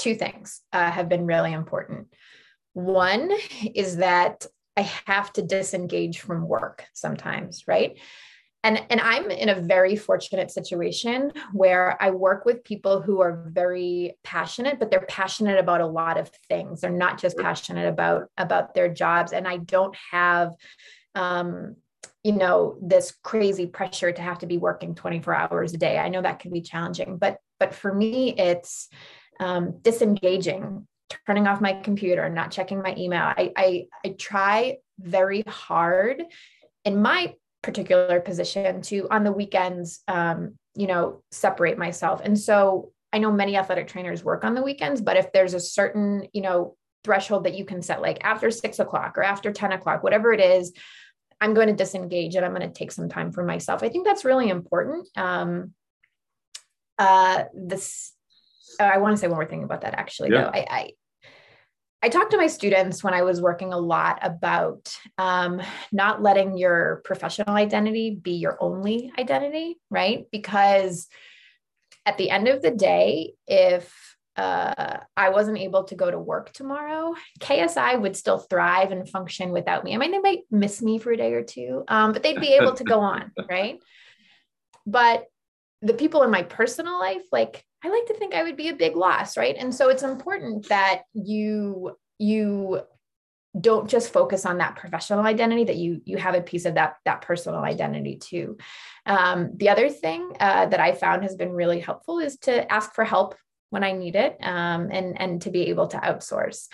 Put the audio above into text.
two things uh, have been really important. One is that I have to disengage from work sometimes, right? And, and I'm in a very fortunate situation where I work with people who are very passionate, but they're passionate about a lot of things. They're not just passionate about about their jobs. And I don't have um, you know this crazy pressure to have to be working 24 hours a day i know that can be challenging but but for me it's um, disengaging turning off my computer not checking my email I, I i try very hard in my particular position to on the weekends um, you know separate myself and so i know many athletic trainers work on the weekends but if there's a certain you know threshold that you can set like after six o'clock or after 10 o'clock whatever it is I'm going to disengage and I'm going to take some time for myself. I think that's really important. Um, uh, this, uh, I want to say one more thing about that actually, yeah. though. I, I, I talked to my students when I was working a lot about um, not letting your professional identity be your only identity, right? Because at the end of the day, if uh, I wasn't able to go to work tomorrow, KSI would still thrive and function without me. I mean, they might miss me for a day or two, um, but they'd be able to go on, right? But the people in my personal life, like I like to think I would be a big loss, right? And so it's important that you you don't just focus on that professional identity that you you have a piece of that that personal identity too um, the other thing uh, that i found has been really helpful is to ask for help when I need it um, and, and to be able to outsource.